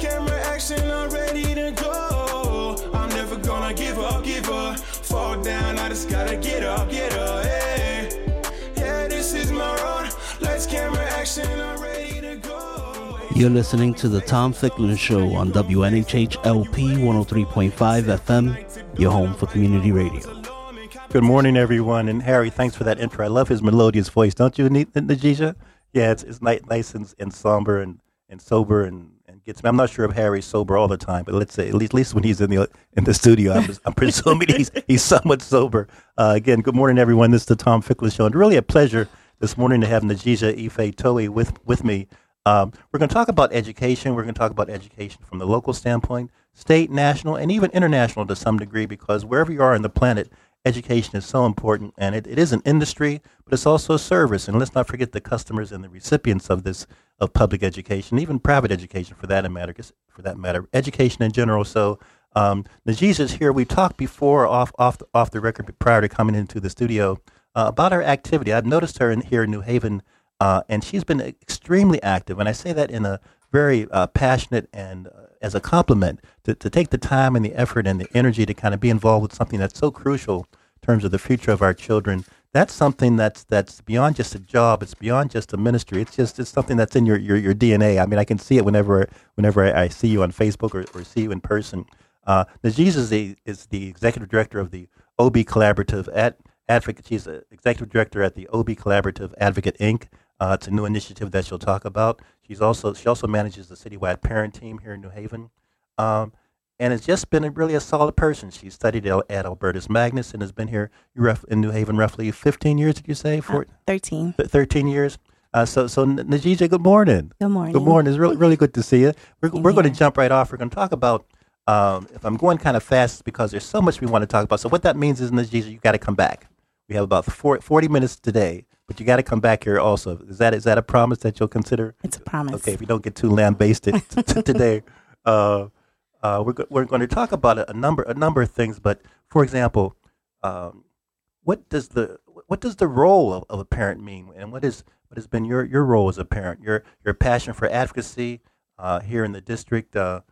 Let's camera action, I'm ready to go. I'm never gonna give up, give up. Fall down, I just gotta get up, get up, yeah. Yeah, this is my road. Let's camera action, I'm ready to go. You're listening to the Tom Ficklin Show on WNHH LP 103.5 FM, your home for community radio. Good morning, everyone. And Harry, thanks for that intro. I love his melodious voice, don't you, Najisha? Yeah, it's, it's nice and, and somber and, and sober and, and gets me. I'm not sure if Harry's sober all the time, but let's say at least, at least when he's in the in the studio, I'm, I'm presuming he's he's somewhat sober. Uh, again, good morning, everyone. This is the Tom Ficklin Show, and really a pleasure this morning to have Najisha Ife Towee with with me. Um, we're going to talk about education. We're going to talk about education from the local standpoint, state, national, and even international to some degree, because wherever you are on the planet, education is so important, and it, it is an industry, but it's also a service. And let's not forget the customers and the recipients of this of public education, even private education for that matter. For that matter, education in general. So. Um, Najis is here. We talked before off off the, off the record prior to coming into the studio uh, about her activity. I've noticed her in, here in New Haven, uh, and she's been extremely active. And I say that in a very uh, passionate and uh, as a compliment to, to take the time and the effort and the energy to kind of be involved with something that's so crucial in terms of the future of our children. That's something that's that's beyond just a job. It's beyond just a ministry. It's just it's something that's in your, your, your DNA. I mean, I can see it whenever whenever I, I see you on Facebook or, or see you in person. Uh, Najiz is the, is the executive director of the OB Collaborative at Advocate. She's the executive director at the OB Collaborative Advocate Inc. Uh, it's a new initiative that she'll talk about. She's also she also manages the citywide parent team here in New Haven, um, and has just been a, really a solid person. She studied at, Albertus Magnus and has been here in New Haven roughly 15 years. Did you say? Uh, 13. 13 years. Uh, so, so Najija, good morning. Good morning. Good morning. It's really, really good to see you. We're, we're going to jump right off. We're going to talk about. Um, if I'm going kind of fast, because there's so much we want to talk about. So, what that means is, Najija, you got to come back. We have about 40 minutes today but you got to come back here also. Is that is that a promise that you'll consider? It's a promise. Okay, if you don't get too lambasted today, uh, uh, we're go- we're going to talk about a, a, number a number of things. But for example, um, what does the what does the role of, of, a parent mean, and what is what has been your, your role as a parent? Your your passion for advocacy uh, here in the district. Uh,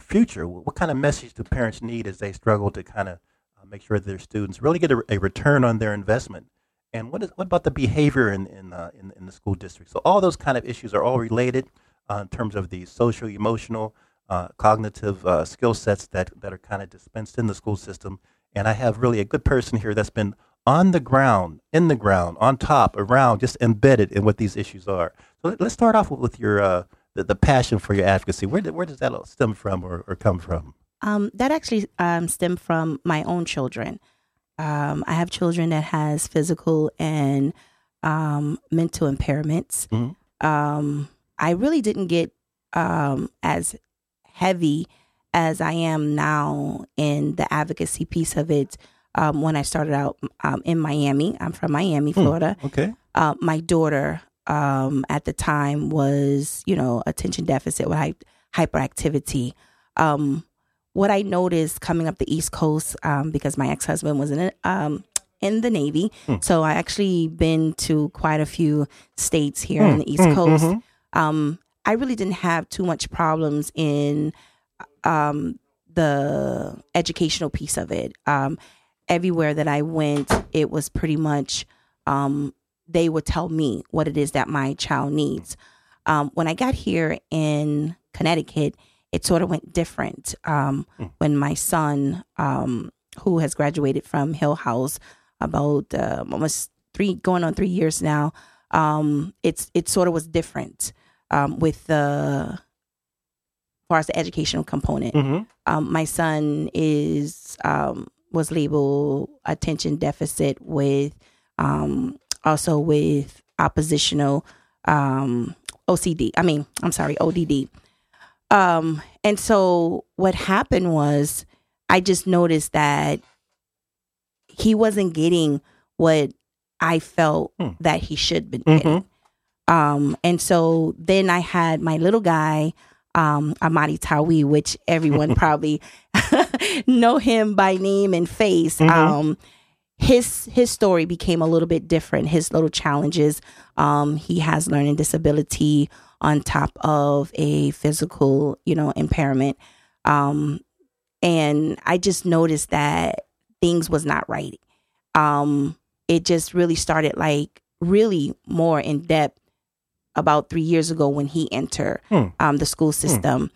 future. What kind of message do parents need as they struggle to kind of uh, make sure that their students really get a, a return on their investment? And what is what about the behavior in in, uh, in, in the school district? So all those kind of issues are all related uh, in terms of the social, emotional, uh, cognitive uh, skill sets that that are kind of dispensed in the school system. And I have really a good person here that's been on the ground, in the ground, on top, around, just embedded in what these issues are. So let's start off with your uh, the, the passion for your advocacy. Where where does that stem from or, or come from? Um, that actually um, stemmed from my own children. Um, I have children that has physical and um, mental impairments. Mm-hmm. Um, I really didn't get um, as heavy as I am now in the advocacy piece of it. Um, when I started out um, in Miami, I'm from Miami, hmm, Florida. Mm, okay. Uh, my daughter at the time was, you know, attention deficit with hyperactivity. Um, what I noticed coming up the East Coast, um, because my ex husband was in it, um, in the Navy, hmm. so I actually been to quite a few states here hmm. in the East hmm. Coast. Mm-hmm. Um, I really didn't have too much problems in um, the educational piece of it. Um, everywhere that I went, it was pretty much um, they would tell me what it is that my child needs. when I got here in Connecticut it sort of went different um, mm. when my son, um, who has graduated from Hillhouse about uh, almost three, going on three years now, um, it's it sort of was different um, with the as far as the educational component. Mm-hmm. Um, my son is um, was labeled attention deficit with also with oppositional OCD. I mean, I'm sorry, ODD. Um, and so what happened was I just noticed that he wasn't getting what I felt Hmm. that he should be Mhm. getting. Um, and so then I had my little guy, um, Amadi Towee, which everyone probably know him by name and face. Mhm. Um, his his story became a little bit different. His little challenges. Um, he has learning disability on top of a physical, you know, impairment. Um, and I just noticed that things was not right. Um, it just really started like really more in depth about three years ago when he entered Hmm. um, the school system.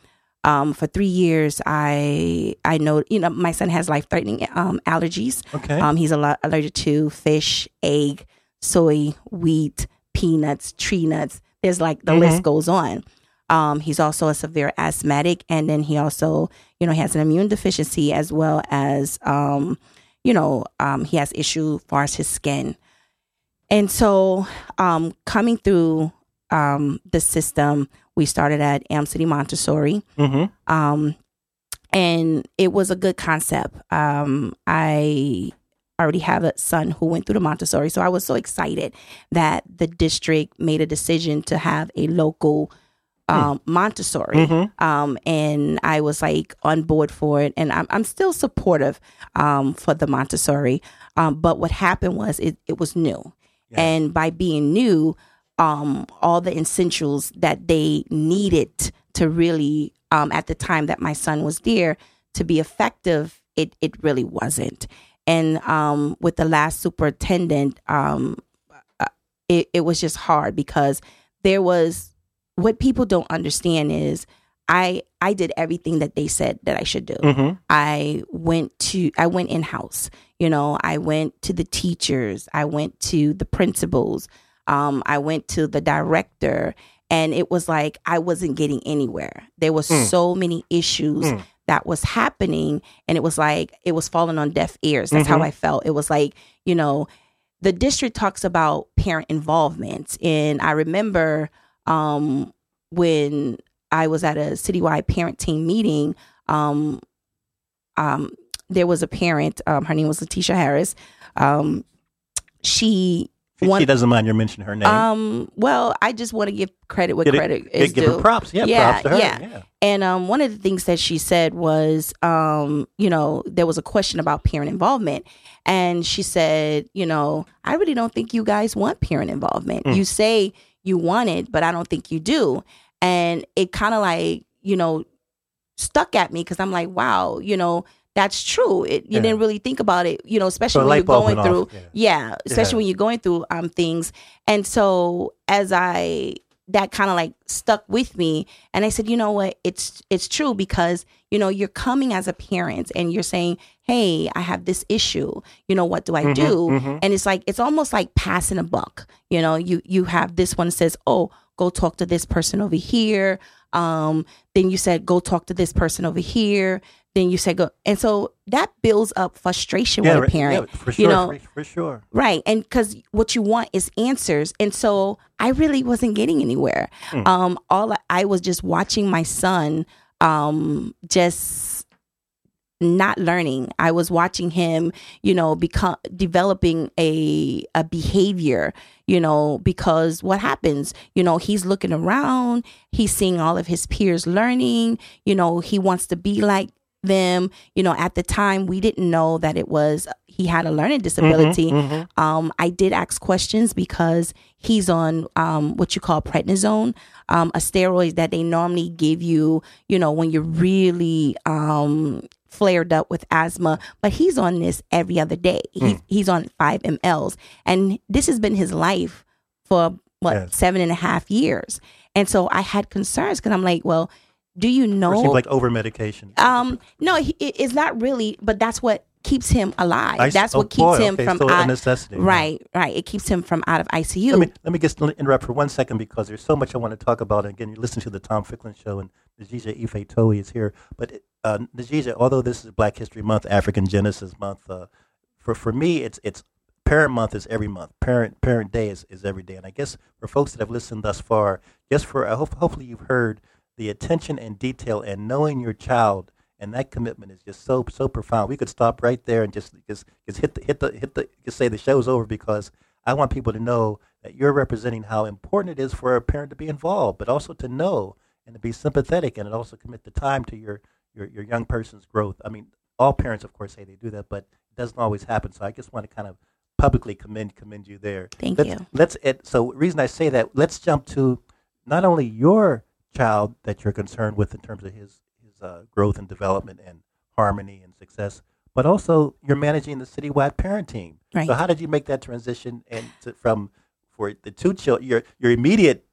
Um, for three years, I I know you know my son has life threatening um, allergies. Okay. Um, he's a lot allergic to fish, egg, soy, wheat, peanuts, tree nuts. There's like the list goes on. Um, he's also a severe asthmatic, and then he also, you know, he has an immune deficiency as well as, um, you know, um, he has issue as far as his skin. And so, um, coming through um, the system, we started at Elm City Montessori mm-hmm. um, and it was a good concept. Um, I already have a son who went through the Montessori, so I was so excited that the district made a decision to have a local um, Montessori, Mhm. um, and I was like on board for it, and I'm I'm still supportive um, for the Montessori. Um, but what happened was it it was new, Yeah. and by being new, um, all the essentials that they needed to really, um, at the time that my son was there, to be effective, it it really wasn't. And um, with the last superintendent, um, uh, it it was just hard because there was what people don't understand is I I did everything that they said that I should do. Mm-hmm. I went to I went in house. You know, I went to the teachers, I went to the principals, um, I went to the director, and it was like I wasn't getting anywhere. There was Mm. so many issues Mm. That was happening, and it was like it was falling on deaf ears. That's how Mhm. I felt. It was like you know, the district talks about parent involvement, and I remember um, when I was at a citywide parent team meeting. Um, um, there was a parent. Um, her name was Letitia Harris. Um, She, One- she doesn't mind your mentioning her name. um, well, I just want to give credit where it- credit give, is give due. her props. Yeah, Yeah, props to her. yeah. yeah. And um, one of the things that she said was, um, you know, there was a question about parent involvement. And she said, you know, I really don't think you guys want parent involvement. Mm. You say you want it, but I don't think you do. And it kind of like, you know, stuck at me because I'm like, wow, you know, that's true. It, you Yeah. didn't really think about it, you know, especially So when you're going through yeah. yeah, especially Yeah. when you're going through um things. And so as I that kind of like stuck with me and I said, you know what? It's it's true because, you know, you're coming as a parent and you're saying, "Hey, I have this issue. You know, what do I Mhm, do?" mhm. And it's like it's almost like passing a buck. You know, you you have this one says, "Oh, go talk to this person over here." Um, then you said, "Go talk to this person over here." Then you said, "Go," and so that builds up frustration Yeah, with a parent. yeah, for you know, for, for sure. Right. And because what you want is answers. And so I really wasn't getting anywhere. Hmm. Um, all I, I was just watching my son um, just not learning. I was watching him, you know, become developing a a behavior, you know, because what happens, you know, he's looking around, he's seeing all of his peers learning, you know, he wants to be like them. You know, at the time we didn't know that it was he had a learning disability. Mhm. Um, I did ask questions because he's on um, what you call prednisone, um, a steroid that they normally give you, you know, when you're really um, flared up with asthma. But he's on this every other day. He's, he's on five mLs, and this has been his life for what Yes. seven and a half years. And so I had concerns because I'm like, well, do you know? Or seems like over medication. Um, no, he, it- it's not really, but that's what keeps him alive. I- that's oh, what keeps boy, him okay, from so out- necessity. right, right. It keeps him from out of ICU. Let me let me just interrupt for one second because there's so much I want to talk about. And again, you listen to the Tom Ficklin show, and Najija Ife Towee is here. But uh, Najija, although this is Black History Month, African Genesis Month, uh, for for me, it's it's Parent Month is every month. Parent Parent Day is, is every day. And I guess for folks that have listened thus far, just for I hope hopefully you've heard the attention and detail and knowing your child and that commitment is just so so profound. We could stop right there and just just, just hit the hit the hit the just say the show's over because I want people to know that you're representing how important it is for a parent to be involved, but also to know and to be sympathetic and also commit the time to your your, your young person's growth. I mean, all parents, of course, say they do that, but it doesn't always happen. So I just want to kind of publicly commend commend you there. Thank let's, you. Let's so reason I say that. Let's jump to not only your child that you're concerned with in terms of his his uh, growth and development and harmony and success, but also you're managing the citywide parent team. Right. So how did you make that transition and to, from for the two children, your your immediate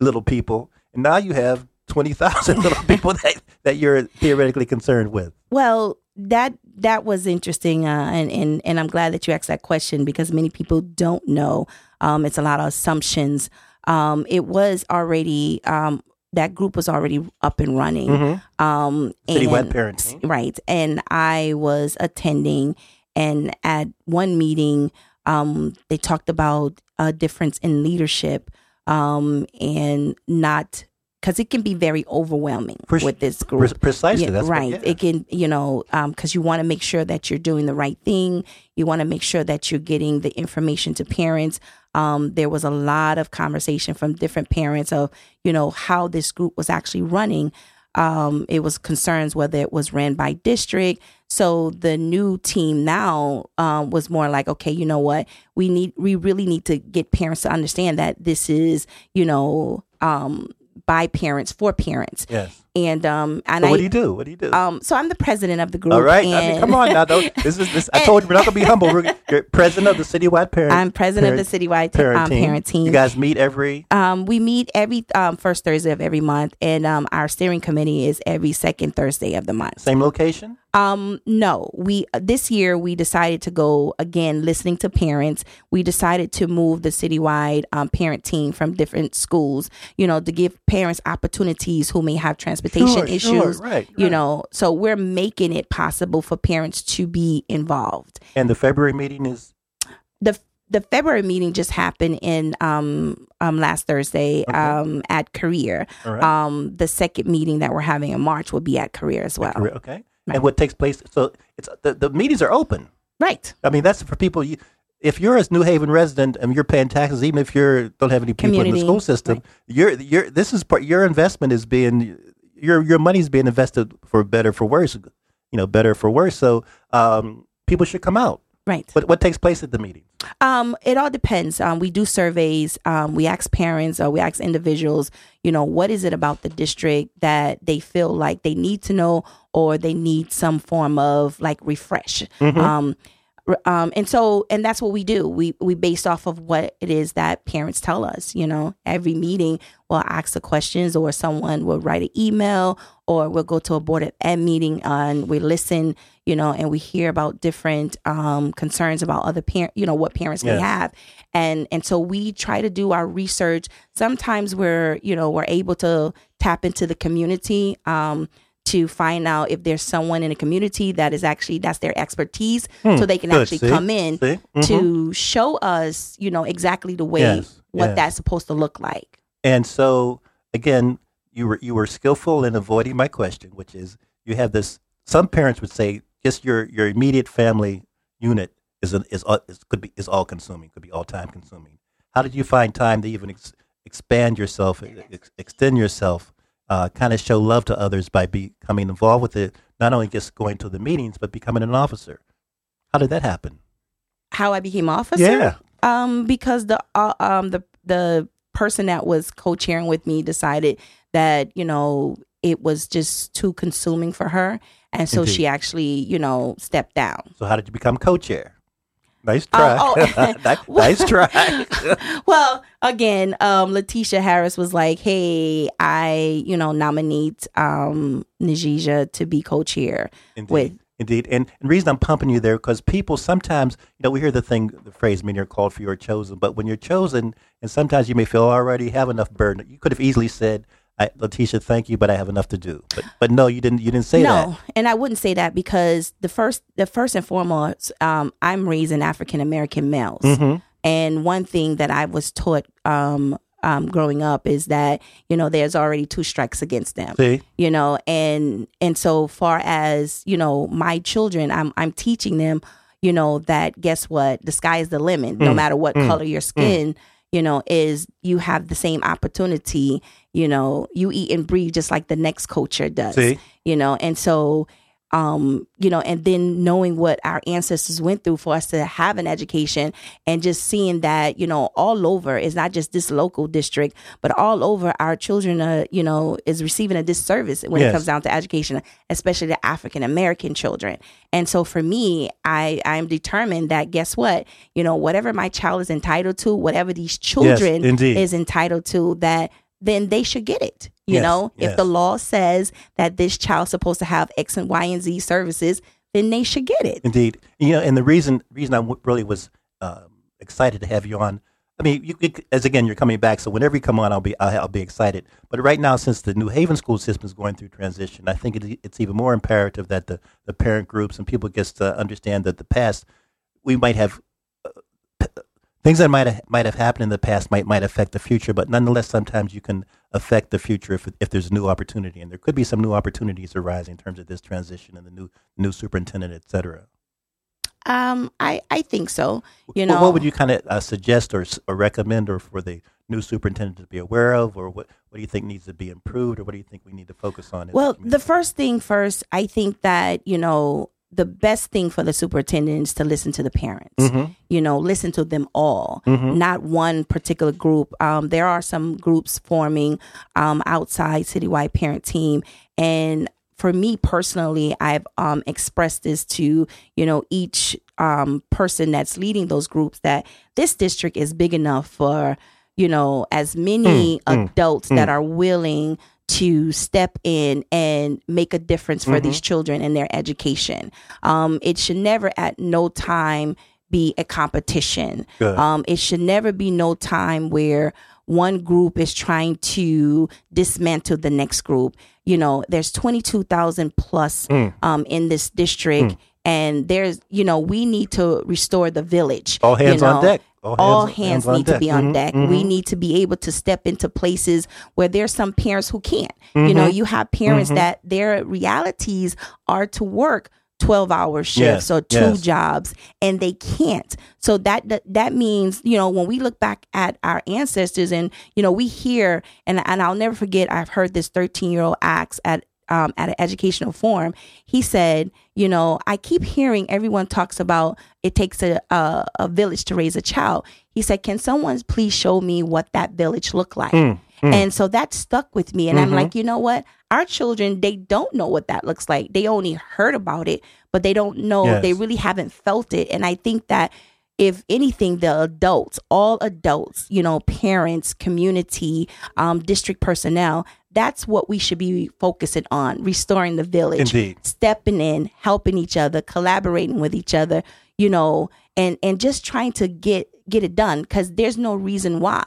little people, and now you have twenty thousand little people that that you're theoretically concerned with? Well, that that was interesting, uh, and and and I'm glad that you asked that question because many people don't know. Um, it's a lot of assumptions. Um, it was already um, that group was already up and running. Um, Citywide and- parenting. right? And I was attending, and at one meeting, um, they talked about a difference in leadership, um, and not because it can be very overwhelming Pre- with this group. precisely, Yeah, that's what- right. yeah. It can, you know, because you want to make sure that you're doing the right thing. You want to make sure that you're getting the information to parents. Um, there was a lot of conversation from different parents of, you know, how this group was actually running. Um, it was concerns whether it was ran by district. So the new team now um, was more like, okay, you know what? We need, we really need to get parents to understand that this is, you know, um, by parents for parents. Yes. And um, and So I what do you do? What do you do? um, so I'm the president of the group. All right. I mean, come on now. Don't, this is this. I told you we're not going to be humble. We're you're president of the citywide parent. I'm president parent- of the citywide t- parent um, team. parent team. You guys meet every. um, we meet every um, first Thursday of every month, and um, our steering committee is every second Thursday of the month. Same location. Um, no, we this year we decided to go again, listening to parents. We decided to move the citywide um, parent team from different schools, you know, to give parents opportunities who may have transportation Sure, issues. sure, right, You right. know, so we're making it possible for parents to be involved. And the February meeting is the the February meeting just happened in um um last Thursday um at Career. Right. Um the second meeting that we're having in March will be at Career as well. okay. And what takes place? So it's the, the meetings are open. Right. I mean, that's for people. You, if you're a New Haven resident and you're paying taxes, even if you don't have any people in the school system, you're you're this is part. Your investment is being your your money's being invested for better for worse. You know, better for worse. So um, people should come out. Right. What what takes place at the meeting? Um, it all depends. Um, we do surveys. Um, we ask parents or we ask individuals, you know, what is it about the district that they feel like they need to know or they need some form of like refresh. Um, r- um, and so, and that's what we do. We we based off of what it is that parents tell us. You know, every meeting we'll ask the questions, or someone will write an email, or we'll go to a board of ed meeting and we listen. You know, and we hear about different um, concerns about other parent. You know, what parents may have, and and so we try to do our research. Sometimes we're you know we're able to tap into the community. Um, to find out if there's someone in a community that is actually that's their expertise so they can Hmm. Good. actually See? come in? Mhm. to show us you know exactly the way Yes. what Yes. that's supposed to look like And so again, you were you were skillful in avoiding my question, which is you have this. Some parents would say just your your immediate family unit is an, is, all- is could be is all consuming, could be all time consuming. How did you find time to even ex, expand yourself, ex, extend yourself, uh, kind of show love to others by becoming involved with it? Not only just going to the meetings, but becoming an officer. How did that happen? how i became officer Yeah. um because the uh, um the the person that was co-chairing with me decided that you know it was just too consuming for her and so Indeed. she actually you know stepped down So how did you become co-chair? Nice Oh, try. oh. nice, nice try. well, again, um, Letitia Harris was like, "Hey, I, you know, nominate um, Najija to be co-chair Indeed. with." Indeed. And, and the reason I'm pumping you there, because people sometimes, you know, we hear the thing, the phrase, many are called for you are chosen. But when you're chosen, and sometimes you may feel, "Oh, already have enough burden. You could have easily said, I, Letitia, thank you, but I have enough to do. But but no, you didn't. You didn't say no, that. No, and I wouldn't say that because the first, the first and foremost, um, I'm raising African American males, Mm-hmm. and one thing that I was taught um, um, growing up is that you know there's already two strikes against them. See? You know, and and so far as you know, my children, I'm I'm teaching them, you know, that guess what, the sky is the limit. No Mm. matter what Mm. color your skin, you know, is you have the same opportunity. You know, you eat and breathe just like the next culture does See? you know and so um you know and then knowing what our ancestors went through for us to have an education and just seeing that you know all over it's not just this local district but all over our children are you know is receiving a disservice when Yes. it comes down to education especially the african american children and so for me i i'm determined that guess what you know whatever my child is entitled to whatever these children indeed. is entitled to that then they should get it you Yes, know if the law says that this child's supposed to have x and y and z services then they should get it Indeed, you know, and the reason reason I w- really was um, excited to have you on. I mean, you, as again, you're coming back, so whenever you come on, I'll be I'll, I'll be excited. But right now, since the New Haven school system is going through transition, I think it, it's even more imperative that the, the parent groups and people gets to understand that the past we might have uh, things that might have, might have happened in the past might might affect the future, but nonetheless, sometimes you can affect the future if if there's a new opportunity, and there could be some new opportunities arising in terms of this transition and the new new superintendent, et cetera. um i i think so you Well, know what would you kind of uh, suggest or, or recommend, or for the new superintendent to be aware of, or what what do you think needs to be improved, or what do you think we need to focus on? Well, the community? first thing first, I think that, you know, the best thing for the superintendent is to listen to the parents. Mhm. You know, listen to them all, Mhm. not one particular group. Um, there are some groups forming um, outside citywide parent team, and for me personally, I've um, expressed this to you know each um, person that's leading those groups that this district is big enough for you know as many Mm, mm, adults that are willing to step in and make a difference for Mm-hmm. these children and their education. Um, it should never at no time be a competition. Um, it should never be no time where one group is trying to dismantle the next group. You know, there's 22,000 plus Mm. um, in this district. And there's, you know, we need to restore the village. All hands you on deck. All All hands- hands, need to deck. be on Mhm, deck. mhm. We need to be able to step into places where there's some parents who can't. You know, Mm-hmm. you have parents that their realities are to work 12 hour shifts Yes, or two yes. jobs and they can't. So that, that that means, you know, when we look back at our ancestors and you know, we hear and and I'll never forget I've heard this 13-year-old ask at um, at an educational forum, he said, "You know, I keep hearing everyone talks about it takes a, a a village to raise a child." He said, "Can someone please show me what that village looked like?" Mm, And so that stuck with me, and I'm Mhm. like, you know what? Our children, they don't know what that looks like. They only heard about it, but they don't know. Yes. They really haven't felt it. And I think that if anything, the adults, all adults, you know, parents, community, um, district personnel, that's what we should be focusing on restoring the village, Indeed. stepping in, helping each other, collaborating with each other, you know, and, and just trying to get, get it done because there's no reason why.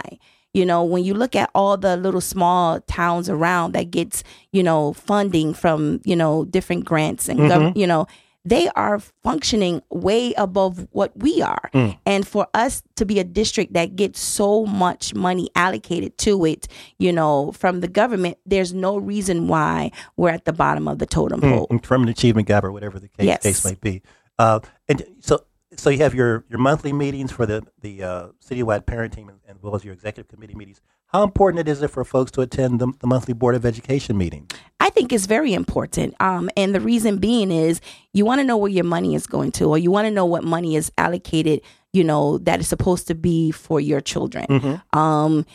You know, when you look at all the little small towns around that gets, you know, funding from, you know, different grants and, gov- mm-hmm. you know, they are functioning way above what we are. And for us to be a district that gets so much money allocated to it, you know, from the government, there's no reason why we're at the bottom of the totem pole. Mm, from an achievement gap or whatever the case, Yes. case might be. Uh, and so, so you have your, your monthly meetings for the the uh, citywide parent team, and- as well as your executive committee meetings. How important it is it for folks to attend the, the monthly board of education meeting? I think it's very important. Um, and the reason being is you want to know where your money is going to, or you want to know what money is allocated, you know, that is supposed to be for your children. Um,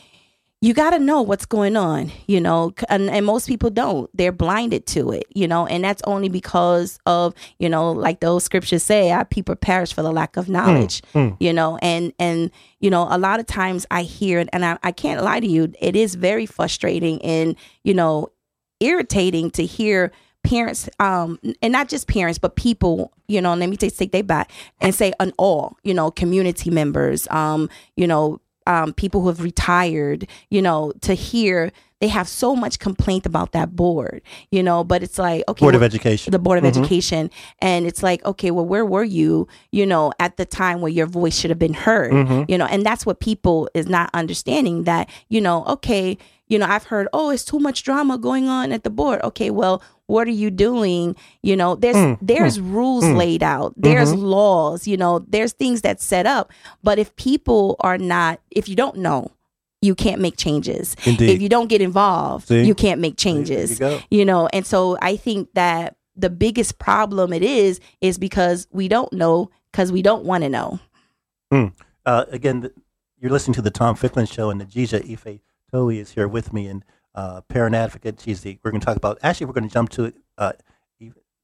you got to know what's going on, you know, and, and most people don't. They're blinded to it, you know, and that's only because of, you know, like those scriptures say, our people perish for the lack of knowledge, you know, and, and, you know, a lot of times I hear it and I, I can't lie to you, it is very frustrating and, you know, irritating to hear parents um and not just parents but people you know let me take take they back and say an all you know community members um you know um people who have retired you know to hear they have so much complaint about that board, you know, but it's like, okay, Board of well, Education. the board of Mhm. education and it's like okay well where were you you know at the time where your voice should have been heard Mhm. you know and that's what people is not understanding that you know okay you know i've heard oh it's too much drama going on at the board okay well what are you doing? You know there's Mm, there's rules mm. laid out. There's Mhm. laws you know there's things that's set up. But if people are not if you don't know you can't make changes. Indeed. if you don't get involved See? you can't make There you changes you know? And so i think that the biggest problem it is is because we don't know because we don't want to know Uh, again, th- you're listening to the Tom Ficklin Show, and Najija Ife Towee is here with me, and uh, parent advocate. She's the. We're going to talk about. Actually, we're going to jump to uh,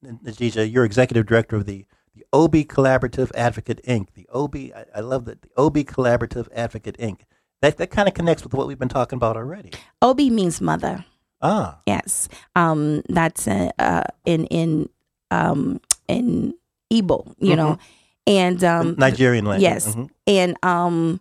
Najija. You're executive director of the the OB Collaborative Advocate Inc. The OB. I, I love that. The OB Collaborative Advocate Inc. That that kind of connects with what we've been talking about already. ob means mother Ah, yes um that's uh, uh in in um in Igbo, you know and um Nigerian language. yes. Mhm. and um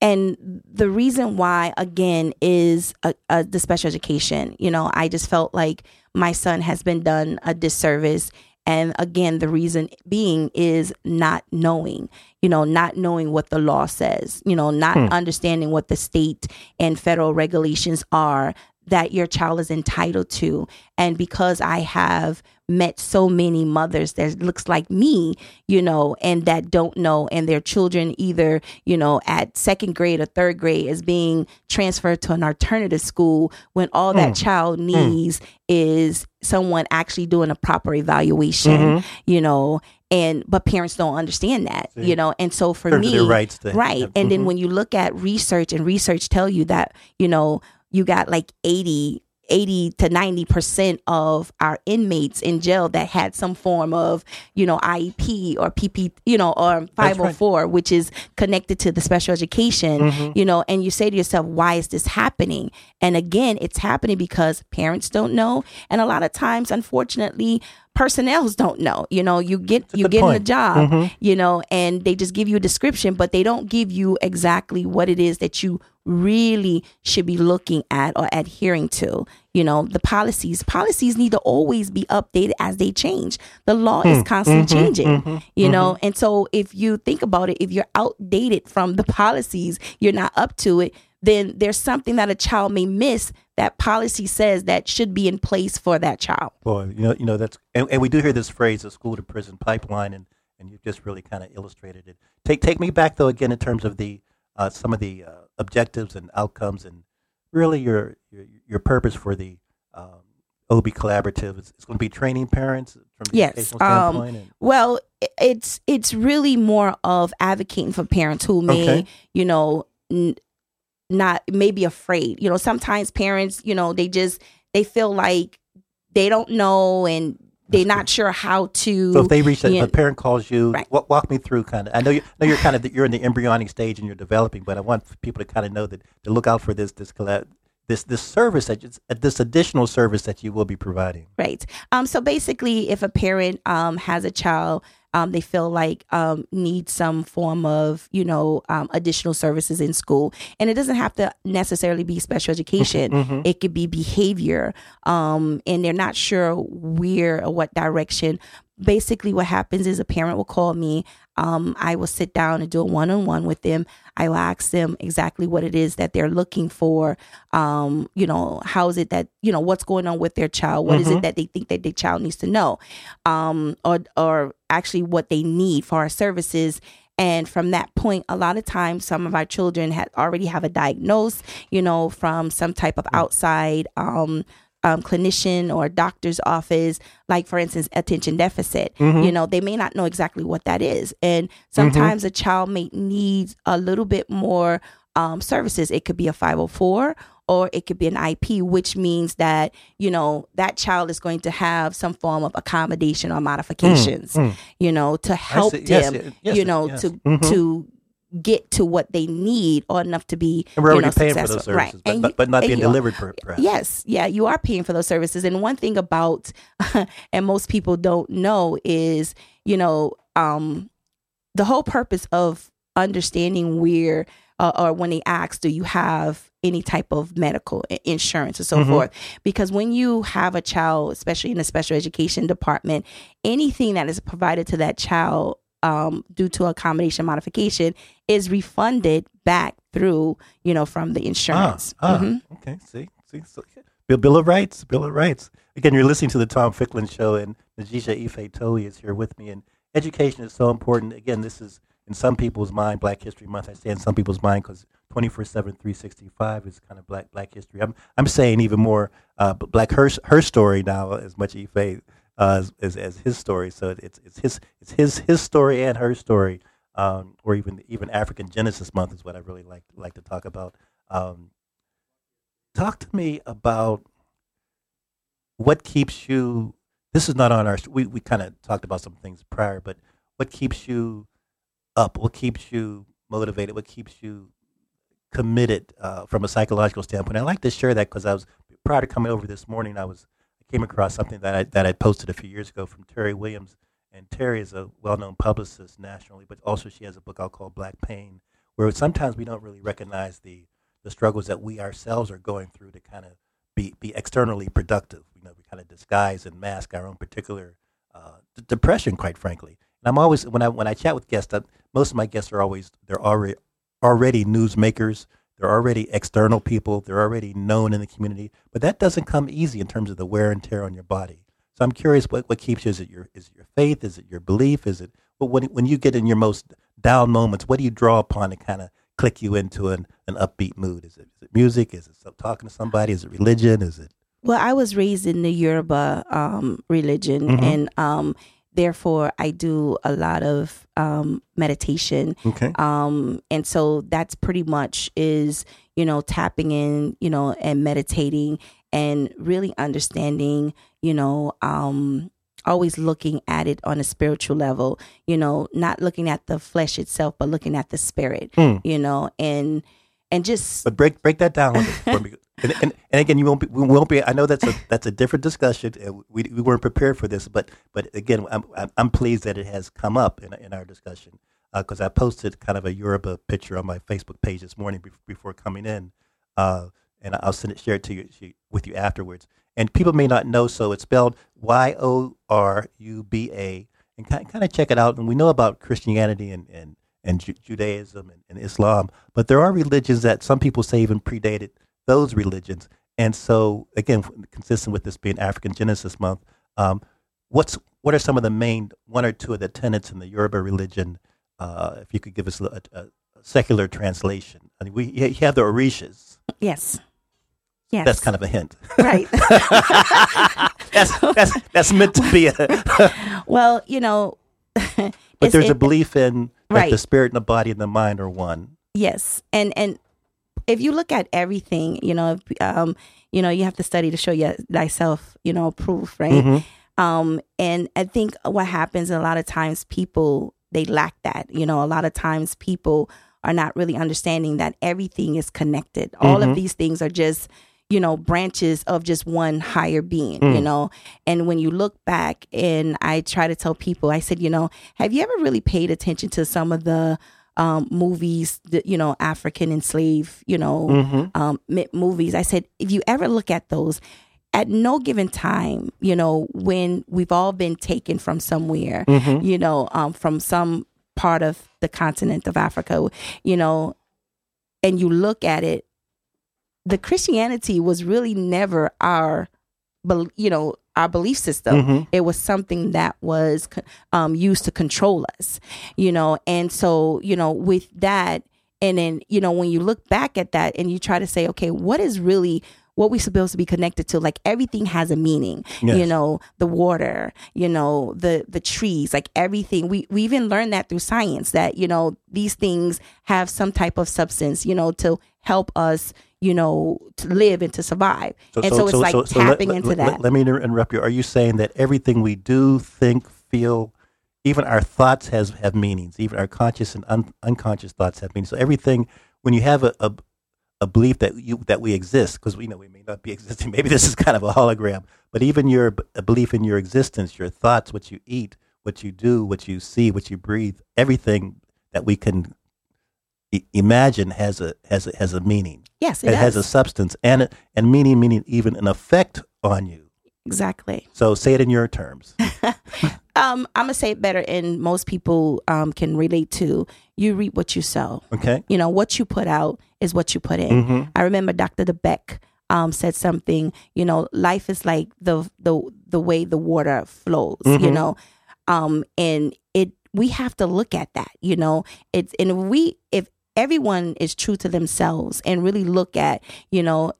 and the reason why again is uh uh the special education. You know i just felt like my son has been done a disservice. And again the reason being is not knowing you know not knowing what the law says you know not Hmm. understanding what the state and federal regulations are that your child is entitled to. And because i have met so many mothers that looks like me you know and that don't know and their children either you know at second grade or third grade is being transferred to an alternative school when all that child needs is someone actually doing a proper evaluation Mhm. you know and but parents don't understand that See. you know and so for me of their rights right have- and then mhm. when you look at research and research tell you that you know you got like 80 80 to 90% of our inmates in jail that had some form of you know IEP or PP you know or right. 504 which is connected to the special education Mhm. you know and you say to yourself why is this happening and again it's happening because parents don't know and a lot of times unfortunately personnels don't know you know you get you get in a job Mhm. you know, and they just give you a description, but they don't give you exactly what it is that you really should be looking at or adhering to. You know, the policies. Policies need to always be updated as they change. The law is hmm. constantly mm-hmm. changing, mm-hmm. you know, mm-hmm. and so if you think about it, if you're outdated from the policies, you're not up to it, then there's something that a child may miss that policy says that should be in place for that child. Boy, you know, you know that's, and, and we do hear this phrase, "the school to prison pipeline," and and you've just really kind of illustrated it. Take take me back though again in terms of the uh, some of the uh, objectives and outcomes, and really your your, your purpose for the um, OB collaborative. It's, it's going to be training parents from the Yes, educational um, standpoint. and, Well, it's it's really more of advocating for parents who may, Okay. you know, n- not maybe afraid. You know, sometimes parents, you know, they just they feel like they don't know and they're not sure how to. so if they reach that, yeah. if a parent calls you, Right. walk, walk me through kind of. I know you know you're kind of you're in the embryonic stage and you're developing, but I want people to kind of know that to look out for this this collab, this this service that this additional service that you will be providing. Right. Um, so basically, if a parent um, has a child, um, they feel like um, needs some form of, you know, um, additional services in school, and it doesn't have to necessarily be special education. Mm-hmm. It could be behavior, um, and they're not sure where or what direction. Basically, what happens is a parent will call me. Um, I will sit down and do a one on one with them. I will ask them exactly what it is that they're looking for. Um, you know, how is it that you know what's going on with their child? What is it that they think that their child needs to know, um, or or actually what they need for our services. And from that point, a lot of times, some of our children had already have a diagnosis, you know, from some type of outside um, um, clinician or doctor's office, like for instance, attention deficit. You know, they may not know exactly what that is, and sometimes a child may need a little bit more um, services. It could be a five hundred four. Or it could be an IP, which means that you know that child is going to have some form of accommodation or modifications, you know, to help them, yes, yes, you know, yes. to Mhm. to get to what they need or enough to be And we're you know, paying for successful. those services, right. but, And but, you- but not being are- delivered, per- perhaps. Yes, yeah, you are paying for those services. And one thing about, and most people don't know, is you know, um, the whole purpose of understanding where uh, or when they ask, do you have any type of medical insurance or so Mhm. forth? Because when you have a child, especially in the special education department, anything that is provided to that child um, due to accommodation modification is refunded back through, you know, from the insurance. Ah, ah, Mhm. okay. See, see, so, Bill, Bill of Rights, Bill of Rights. Again, you're listening to the Tom Ficklin Show, and Najisha Ife Towee is here with me. And education is so important. Again, this is in some people's mind Black History Month. I say in some people's mind because 24/7, 365 is kind of Black Black history. I'm I'm saying even more uh, Black her her story now as much Ife uh, as, as as his story. So it's it's his it's his his story and her story, um, or even even African Genesis Month is what I really like like to talk about. Um, talk to me about what keeps you this is not on our we, we kind of talked about some things prior but what keeps you up what keeps you motivated what keeps you committed uh, from a psychological standpoint i like to share that because i was prior to coming over this morning i was i came across something that i that i posted a few years ago from terrie williams and terrie is a well-known publicist nationally but also she has a book out called black pain where sometimes we don't really recognize the the struggles that we ourselves are going through to kind of be, be externally productive. You know, we kind of disguise and mask our own particular uh, d- depression, quite frankly. And I'm always when I when I chat with guests, uh, most of my guests are always they're already already newsmakers. They're already external people. They're already known in the community. But that doesn't come easy in terms of the wear and tear on your body. So I'm curious, what, what keeps you? Is it your is it your faith? Is it your belief? Is it well, when when you get in your most down moments, what do you draw upon to kind of click you into an, an upbeat mood? Is it is it music? Is it some- talking to somebody? Is it religion? Is it Well, I was raised in the Yoruba um, religion, Mhm. and um, therefore I do a lot of um, meditation. okay? Um, and so that's pretty much is you know tapping in, you know, and meditating and really understanding, you know, um, always looking at it on a spiritual level. You know, not looking at the flesh itself, but looking at the spirit. Hmm. You know, and and just But break break that down for me. And, and, and again, you won't be, we won't be. I know that's a that's a different discussion. We we weren't prepared for this, but but again, I'm I'm- pleased that it has come up in in our discussion because I posted kind of a Yoruba picture on my Facebook page this morning be- before coming in, uh, and I'll send it share it to you with you afterwards. And people may not know, so it's spelled Y O R U B A, and kind kind of check it out. And we know about Christianity and and and Ju- Judaism and, and Islam, but there are religions that some people say even predated those religions. And so, again, consistent with this being African Genesis Month, um, what's what are some of the main one or two of the tenets in the Yoruba religion? Uh, if you could give us a, a, a secular translation, I mean, we you have the Orishas. yes, yes, That's kind of a hint. right. that's, that's that's meant to be a. well, you know, But there's a belief in that Right. the spirit and the body and the mind are one. Yes, and and if you look at everything, you know, um, you know, you have to study to show you thyself, you know, proof, right? Mhm. Um, and I think what happens a lot of times, people they lack that. You know, a lot of times people are not really understanding that everything is connected. All Mhm. of these things are just you know branches of just one higher being you Mm. know and when you look back and i try to tell people i said you know have you ever really paid attention to some of the um, movies that you know african enslaved you know Mhm. um, movies i said if you ever look at those at no given time you know when we've all been taken from somewhere Mhm. you know um, from some part of the continent of africa you know and you look at it the christianity was really never our you know our belief system Mhm. it was something that was um, used to control us you know? And so you know with that and then you know when you look back at that and you try to say okay what is really what we're supposed to be connected to? Like everything has a meaning you know? The water you know? The the trees like everything. We we even learned that through science that you know these things have some type of substance you know to help us you know to live and to survive and so, it's like let- tapping let, into let- that Let, me interrupt you. Are you saying that everything we do, think, feel, even our thoughts has have meanings? Even our conscious and un- unconscious thoughts have meanings. So everything, when you have a, a, a belief that you that we exist, because we know we may not be existing. Maybe this is kind of a hologram, but even your belief in your existence, your thoughts, what you eat, what you do, what you see, what you breathe, everything that we can imagine has a has a, has a meaning. Yes, it, It, has a substance and and meaning meaning even an effect on you. exactly. So say it in your terms. Um, I'm gonna say it better, and most people um, can relate to. You reap what you sow. Okay. You know what you put out is what you put in. Mhm. I remember Dr. DeBeck um, said something. You know, life is like the the the way the water flows. You Mhm. know, um, and it we have to look at that. You know, it's and we if everyone is true to themselves and really look at you know,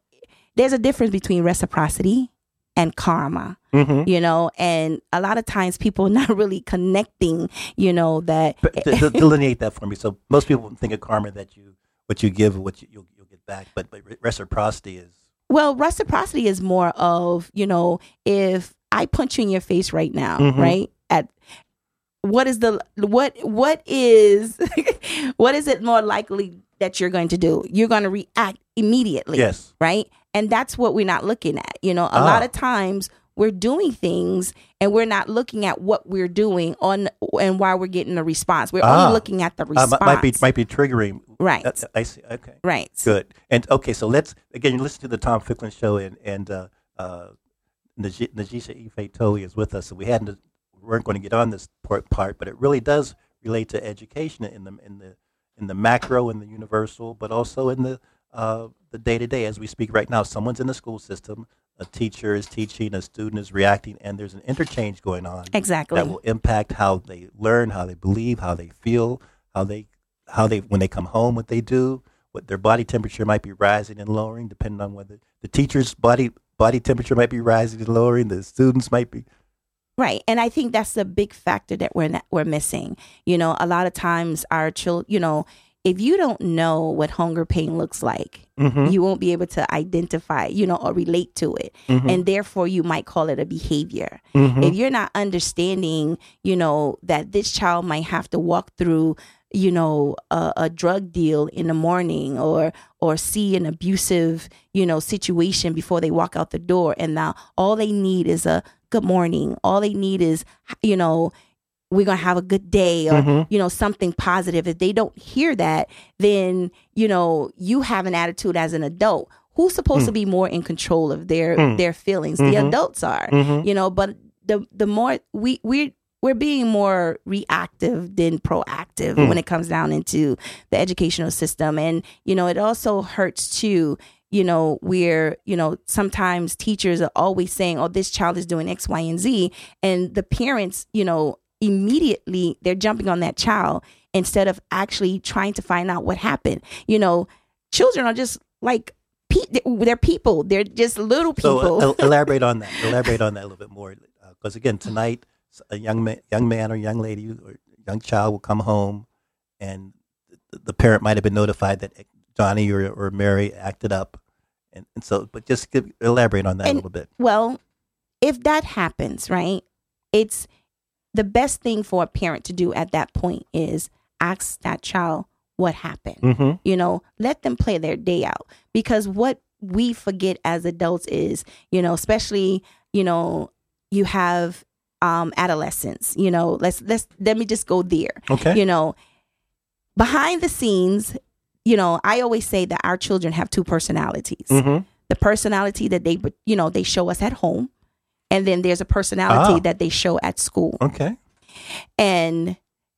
there's a difference between reciprocity and karma Mhm. you know and a lot of times people not really connecting you know that But de- de- delineate that for me. So most people think of karma that you what you give, what you, you'll you'll get back. But but reciprocity is well reciprocity is more of you know if i punch you in your face right now Mhm. right at what is the what what is what is it more likely that you're going to do you're going to react immediately yes. right? And that's what we're not looking at. You know, a lot Ah. of times we're doing things and we're not looking at what we're doing on and why we're getting a response. We're Ah. only looking at the Uh, response. mi- might be might be triggering. right. Uh, I see. Okay. right. Good. And okay, so let's again listen to the Tom Ficklin show and and uh, uh, Naj- Najisha Ife is with us. So we hadn't we weren't going to get on this part, but it really does relate to education in the in the in the macro and the universal, but also in the uh, the day to day as we speak right now. Someone's in the school system. A teacher is teaching, a student is reacting, and there's an interchange going on Exactly. that will impact how they learn, how they believe, how they feel, how they how they when they come home, what they do, what their body temperature might be rising and lowering, depending on whether the teacher's body body temperature might be rising and lowering, the students might be. Right. And I think that's the big factor that we're not, we're missing. You know, a lot of times our children, you know, if you don't know what hunger pain looks like, Mm-hmm. you won't be able to identify, you know, or relate to it. Mhm. And therefore you might call it a behavior. Mhm. if you're not understanding, you know, that this child might have to walk through, you know, a, a drug deal in the morning or or see an abusive, you know, situation before they walk out the door, and now all they need is a good morning. All they need is, you know, we're gonna have a good day or Mhm. you know something positive. If they don't hear that, then you know you have an attitude as an adult. Who's supposed to be more in control of their Mm. their feelings? The Mhm. adults are Mhm. you know but the the more we we we're being more reactive than proactive Mm. when it comes down into the educational system and you know it also hurts too you know where you know sometimes teachers are always saying oh this child is doing x y and z and the parents you know immediately they're jumping on that child instead of actually trying to find out what happened. You know children are just like pe- they're people. They're just little people So uh, elaborate on that. Elaborate on that a little bit more, because again, tonight a young man, young man or young lady or young child will come home, and the, the parent might have been notified that Johnny or, or Mary acted up, and, and so. But just give, elaborate on that a little bit. Well, if that happens, right, it's the best thing for a parent to do at that point is ask that child what happened. Mm-hmm. You know, let them play their day out because what we forget as adults is, you know, especially, you know, you have um adolescents, you know, let's let's let me just go there Okay. you know behind the scenes you know i always say that our children have two personalities Mm-hmm. the personality that they you know they show us at home and then there's a personality Ah. that they show at school Okay. and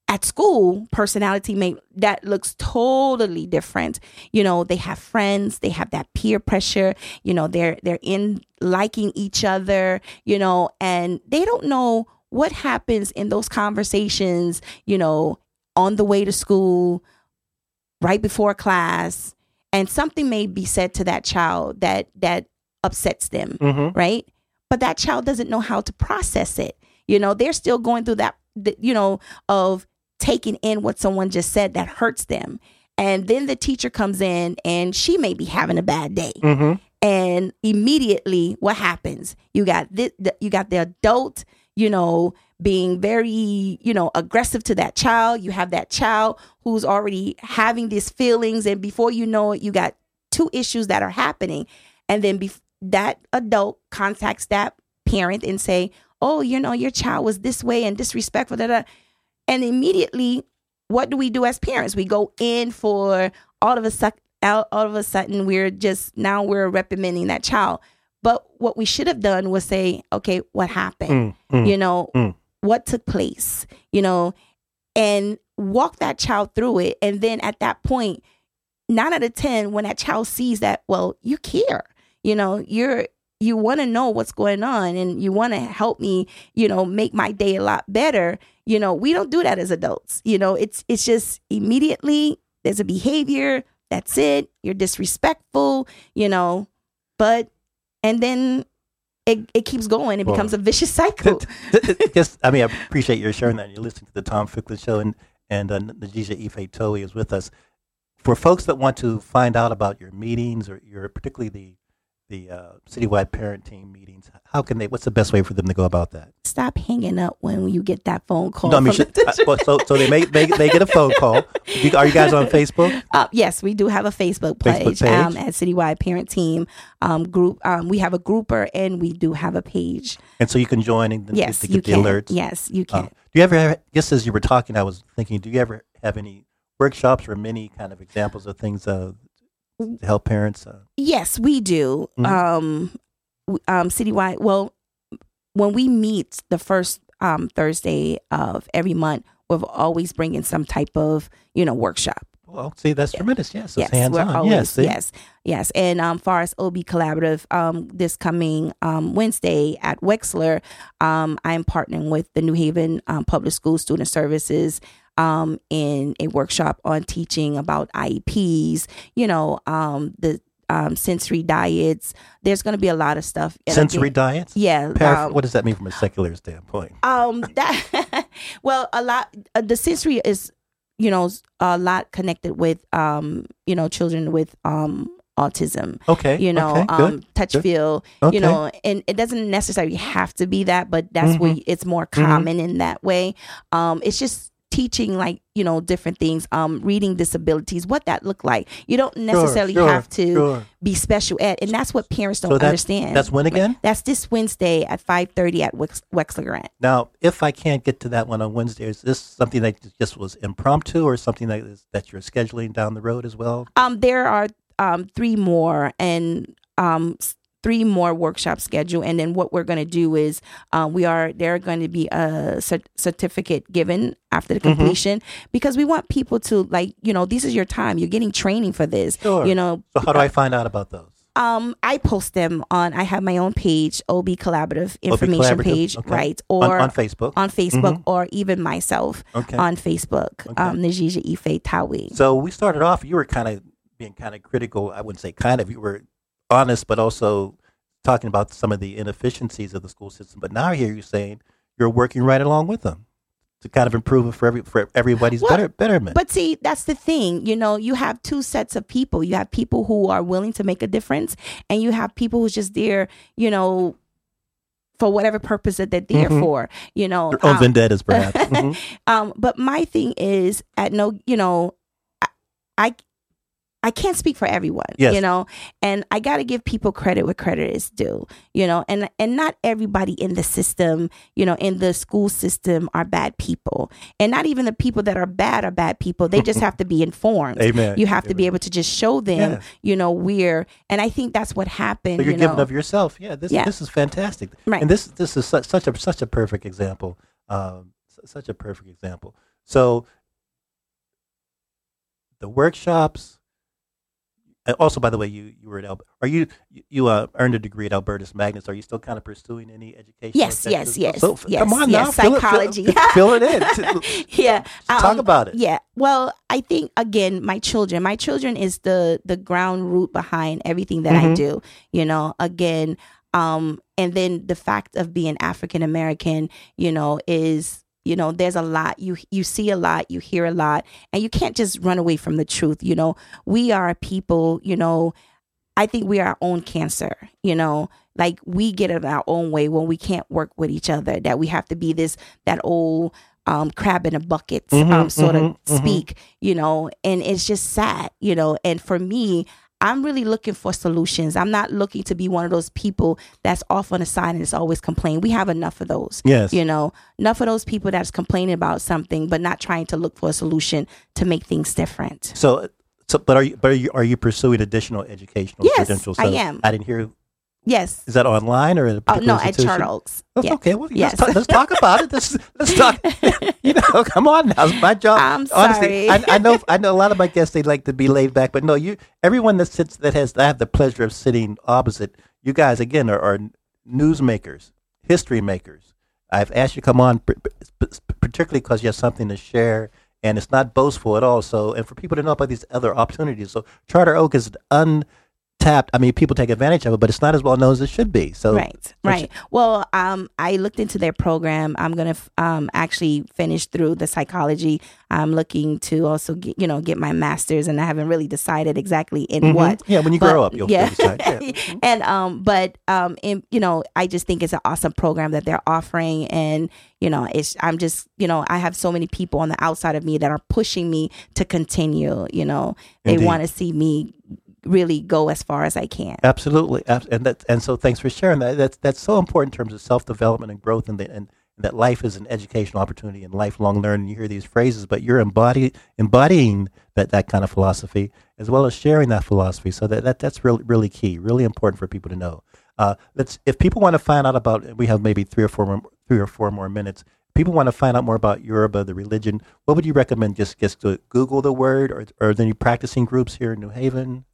at school personality may that looks totally different you know they have friends they have that peer pressure you know they're they're in liking each other you know and they don't know what happens in those conversations you know on the way to school right before class and something may be said to that child that that upsets them Mm-hmm. right? But that child doesn't know how to process it. You know, they're still going through that, you know, of taking in what someone just said that hurts them. And then the teacher comes in and she may be having a bad day. Mm-hmm. And immediately what happens? You got this, you got the adult, you know, being very, you know, aggressive to that child. You have that child who's already having these feelings and before you know it, you got two issues that are happening. And then bef- that adult contacts that parent and say, "Oh, you know, your child was this way and disrespectful." Da, da. And immediately, what do we do as parents? We go in for all of a sudden, all of a sudden, we're just now we're reprimanding that child. But what we should have done was say, okay, what happened? Mm, mm, you know, mm. What took place? You know, and walk that child through it. And then at that point, nine out of ten, when that child sees that, well, you care. You know, you're you want to know what's going on and you want to help me, you know, make my day a lot better. You know, we don't do that as adults. You know, it's it's just immediately there's a behavior, that's it. You're disrespectful, you know, but and then it, it keeps going. It Well, becomes a vicious cycle. Just, I mean, I appreciate your sharing that. You're listening to the Tom Ficklin Show, and and uh, Nijija Ife Towee is with us. For folks that want to find out about your meetings or your particularly the the uh, citywide parent team meetings, how can they? What's the best way for them to go about that? Stop hanging up when you get that phone call. No, I mean, should, the- uh, well, so so they may they, they get a phone call. You, are you guys on Facebook? Uh, yes, we do have a Facebook Facebook page, page? Um, at Citywide Parent Team um, group. Um, we have a grouper and we do have a page. And so you can join and Yes, to you get the can. alerts. Yes, you Uh, can. do you ever have, just as you were talking, I was thinking, do you ever have any workshops or many kind of examples of things uh, to help parents? Uh, Yes, we do. Mhm. Um, um, citywide. Well, when we meet the first um, Thursday of every month, we're always bringing some type of you know workshop. well, see, that's tremendous. Yes, it's yes, hands on. always yes, see? yes, yes. And um, far as OB Collaborative, um, this coming um, Wednesday at Wexler, um, I'm partnering with the New Haven um, Public School Student Services um, in a workshop on teaching about IEPs. You know, um, the um, sensory diets. There's going to be a lot of stuff. And Sensory again- diets. Yeah. Um, what does that mean from a secular standpoint? um that well a lot uh, the sensory is you know a lot connected with um you know children with um autism Okay, you know okay, um good. touch good. feel Okay. you know and it doesn't necessarily have to be that but that's where Mhm. it's more Mhm. common in that way um it's just teaching like you know different things um reading disabilities what that look like you don't necessarily sure, have to sure. be special ed and that's what parents don't So that's- understand That's when again? that's this wednesday at 5.30 at Wex- wexler grant Now, if I can't get to that one on Wednesday, is this something that just was impromptu, or something that is that you're scheduling down the road as well? Um, there are um three more and um three more workshops scheduled, and then what we're going to do is um we are there are going to be a cer- certificate given after the Mhm. completion because we want people to like you know this is your time you're getting training for this Sure. you know So, how do I find out about those? um I post them on I have my own page OB Collaborative information Collaborative, page okay. right or on Facebook. on Facebook Mhm. or even myself Okay. on Facebook Okay. um Nijija Ife Towee So we started off. You were kind of being kind of critical. I wouldn't say kind of. You were honest, but also talking about some of the inefficiencies of the school system. But now I hear you saying you're working right along with them to kind of improve it for every for everybody's Well, better betterment. But see, that's the thing. You know, you have two sets of people. You have people who are willing to make a difference, and you have people who's just there, you know, for whatever purpose that they're there Mhm. for. You know, Their own um, vendettas, perhaps. Mhm. um, but my thing is, at no, you know, I, I, I can't speak for everyone, Yes. you know, and I got to give people credit where credit is due, you know, and and not everybody in the system, you know, in the school system are bad people, and not even the people that are bad are bad people. They just have to be informed. Amen. You have to be able to just show them, you know, where, and I think that's what happened. So you're you giving know. of yourself. Yeah, this Yeah. this is fantastic. Right. And this this is such such a such a perfect example. Um, such a perfect example. So the workshops. Also, by the way, you you were at Albert. are you you- uh, earned a degree at Albertus Magnus? Are you still kind of pursuing any education? Yes, yes, yes, So, yes, come on yes, now, fill it- fill- psychology. Fill, it in. yeah, Talk um, about it. Yeah. Well, I think again, my children, my children is the the ground root behind everything that I Mhm. do. You know, again, um, and then the fact of being African American, you know, is you know there's a lot you you see a lot you hear a lot and you can't just run away from the truth you know we are people you know i think we are our own cancer you know like we get it our own way when we can't work with each other that we have to be this that old um, crab in a bucket Mhm, um, sort mhm, of mhm. speak, you know, and it's just sad, you know. And for me, I'm really looking for solutions. I'm not looking to be one of those people that's off on a side and is always complaining. We have enough of those. Yes. You know, enough of those people that's complaining about something but not trying to look for a solution to make things different. So, so, but are you, but are you, are you pursuing additional educational Yes, credentials? I am. I didn't hear. Yes. Is that online or at a Oh, no, at? Charter Oaks. That's Yeah. okay. Well, Yes. let's, talk, let's talk about it. Let's, let's talk. You know, come on now. It's my job. I'm Honestly, sorry. I, I know. I know a lot of my guests. They like to be laid back, but no, you. Everyone that sits that has I have the pleasure of sitting opposite you guys again are, are newsmakers, history makers. I've asked you to come on, particularly because you have something to share, and it's not boastful at all. So, and for people to know about these other opportunities. So, Charter Oak is untapped. I mean, people take advantage of it, but it's not as well known as it should be. So, right right well um i looked into their program i'm gonna f- um actually finish through the psychology i'm looking to also get you know get my master's and i haven't really decided exactly in Mhm. what Yeah, when you But- grow up, you'll yeah. decide. Yeah. Mhm. and um but um in, you know i just think it's an awesome program that they're offering and you know it's i'm just you know i have so many people on the outside of me that are pushing me to continue you know they want to see me really go as far as i can Absolutely, and that and so thanks for sharing that. That's that's so important in terms of self development and growth, and, the, and that life is an educational opportunity and lifelong learning. You hear these phrases, but you're embody, embodying that, that kind of philosophy as well as sharing that philosophy. So that, that that's really really key, really important for people to know. Uh, let's if people want to find out about, we have maybe three or four more, three or four more minutes. People want to find out more about Yoruba, the religion. What would you recommend? Just just to Google the word, or or are there any practicing groups here in New Haven?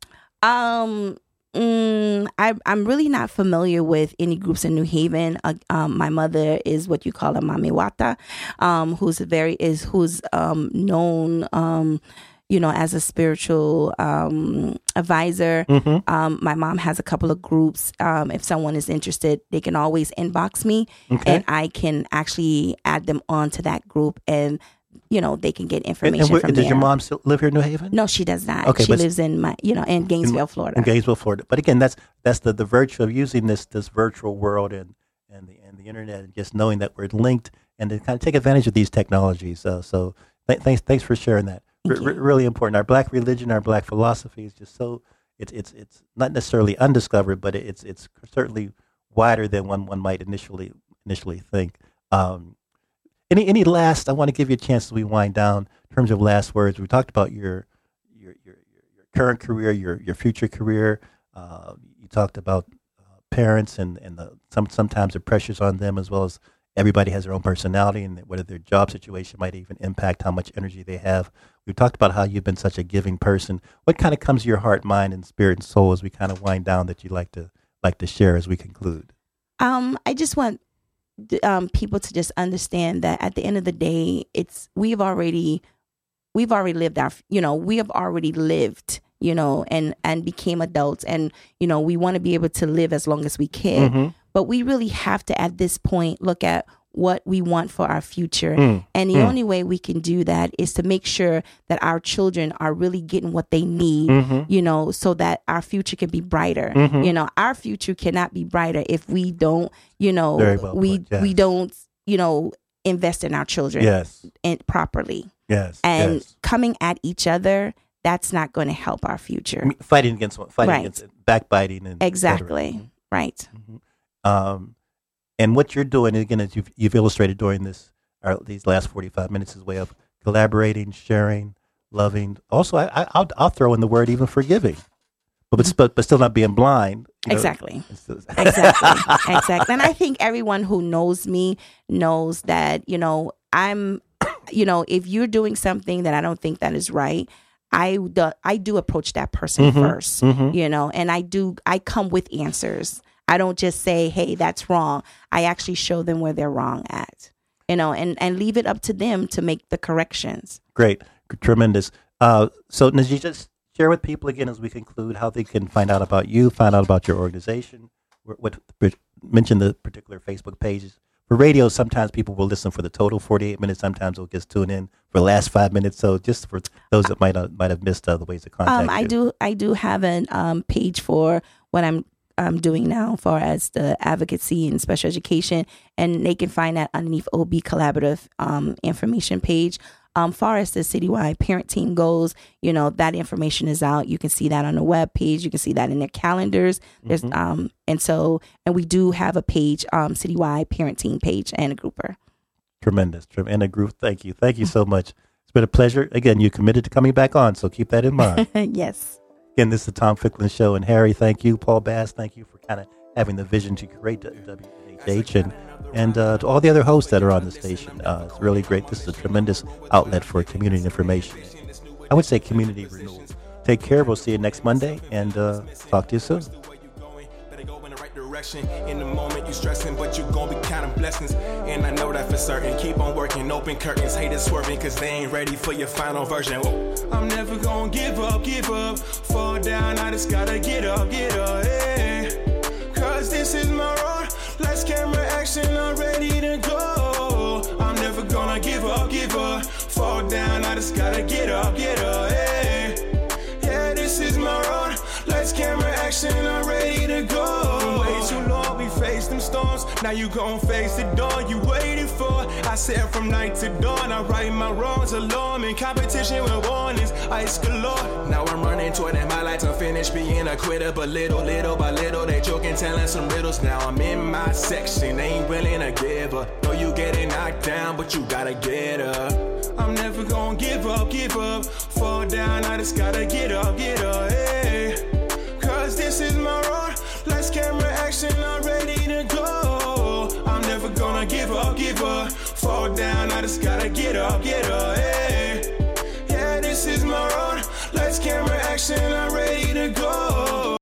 Um, mm, I, I'm really not familiar with any groups in New Haven. Uh, um, my mother is what you call a mamiwata, um, who's very is who's um known um, you know, as a spiritual um advisor. Mm-hmm. Um, my mom has a couple of groups. Um, if someone is interested, they can always inbox me, Okay. and I can actually add them onto that group, and you know, they can get information and where, from does there. your mom still live here in New Haven? No, she does not. Okay, she lives in my, you know, in Gainesville, Florida. in Gainesville, Florida. But again, that's that's the, the virtue of using this this virtual world and and the and the internet and just knowing that we're linked and to kind of take advantage of these technologies. Uh, so th- thanks thanks for sharing that. R- r- really important. Our black religion, our black philosophy is just so it's it's it's not necessarily undiscovered, but it's it's certainly wider than one one might initially initially think. Um, any any last? I want to give you a chance as we wind down in terms of last words. We talked about your your your, your, current career, your your future career. Uh, you talked about uh, parents and and the, some sometimes the pressures on them as well as everybody has their own personality and whether their job situation might even impact how much energy they have. We talked about how you've been such a giving person. What kind of comes to your heart, mind, and spirit and soul as we kind of wind down that you'd like to like to share as we conclude? Um, I just want um, people to just understand that at the end of the day, it's we've already we've already lived our you know we have already lived you know and and became adults and you know we want to be able to live as long as we can Mhm. but we really have to at this point look at what we want for our future Mm. and the Mm. only way we can do that is to make sure that our children are really getting what they need Mhm. you know, so that our future can be brighter. Mhm. You know, our future cannot be brighter if we don't, you know, well we put, yes. we don't, you know, invest in our children Yes. in, properly. Yes. And yes. coming at each other, that's not going to help our future. fighting against fighting Right. against backbiting and. Exactly. Right. Um, and what you're doing again, as you've, you've illustrated during this uh, these last 45 minutes, is a way of collaborating, sharing, loving. Also, I, I, I'll, I'll throw in the word even forgiving, but but, but, but still not being blind. you know. Exactly. Exactly exactly and i think everyone who knows me knows that you know i'm you know if you're doing something that i don't think that is right i do, i do approach that person Mhm, first mhm. you know and i do i come with answers i don't just say hey that's wrong i actually show them where they're wrong at you know and and leave it up to them to make the corrections Great, tremendous. Uh, so, just share with people again as we conclude how they can find out about you, find out about your organization. What, what mention the particular Facebook pages. For radio, sometimes people will listen for the total 48 minutes. Sometimes they'll just tune in for the last five minutes. So, just for those that might have, might have missed other ways to contact Um, I you. do. I do have an um, page for what I'm um, doing now, far as the advocacy and special education, and they can find that underneath OB Collaborative um, information page. Um, far as the citywide parent team goes, you know that information is out. You can see that on the web page. You can see that in their calendars. There's Mm-hmm. um, and so and we do have a page, um, citywide parent team page and a grouper. Tremendous. Trem- And a group, thank you. Thank you so much. It's been a pleasure. Again, you committed to coming back on, so keep that in mind. yes. Again, this is the Tom Ficklin Show. And Harry, thank you. Paul Bass, thank you for kind of having the vision to create WNHH. And, and uh, to all the other hosts that are on the station, uh, it's really great. This is a tremendous outlet for community information. I would say community renewal. Take care. We'll see you next Monday and uh, talk to you soon. In the moment you stressing, but you gon' be counting blessings. And I know that for certain. Keep on working, open curtains, haters swerving, cause they ain't ready for your final version. Whoa. I'm never gonna give up, give up. Fall down, I just gotta get up, get up, yeah. Cause this is my road. Let's camera action, I'm ready to go. I'm never gonna give up, give up. Fall down, I just gotta get up, get up, yeah. This is my road. Let's camera action, I'm ready to go. Faced them storms. Now you gon' face the dawn you waited for. I said from night to dawn, I right my wrongs alone. In competition with warnings, ice galore. Now I'm running toward it, my lights unfinished, being a quitter. But little, little by little, they joking, telling some riddles. Now I'm in my section, ain't willing to give up. Know you getting knocked down, but you gotta get up. I'm never gonna give up, give up. Fall down, I just gotta get up, get up, hey. Cause this is my Lights, camera, action, I'm ready to go. I'm never gonna give up, give up. Fall down, I just gotta get up, get up. Hey. Yeah, this is my road. Lights, camera, action, I'm ready to go.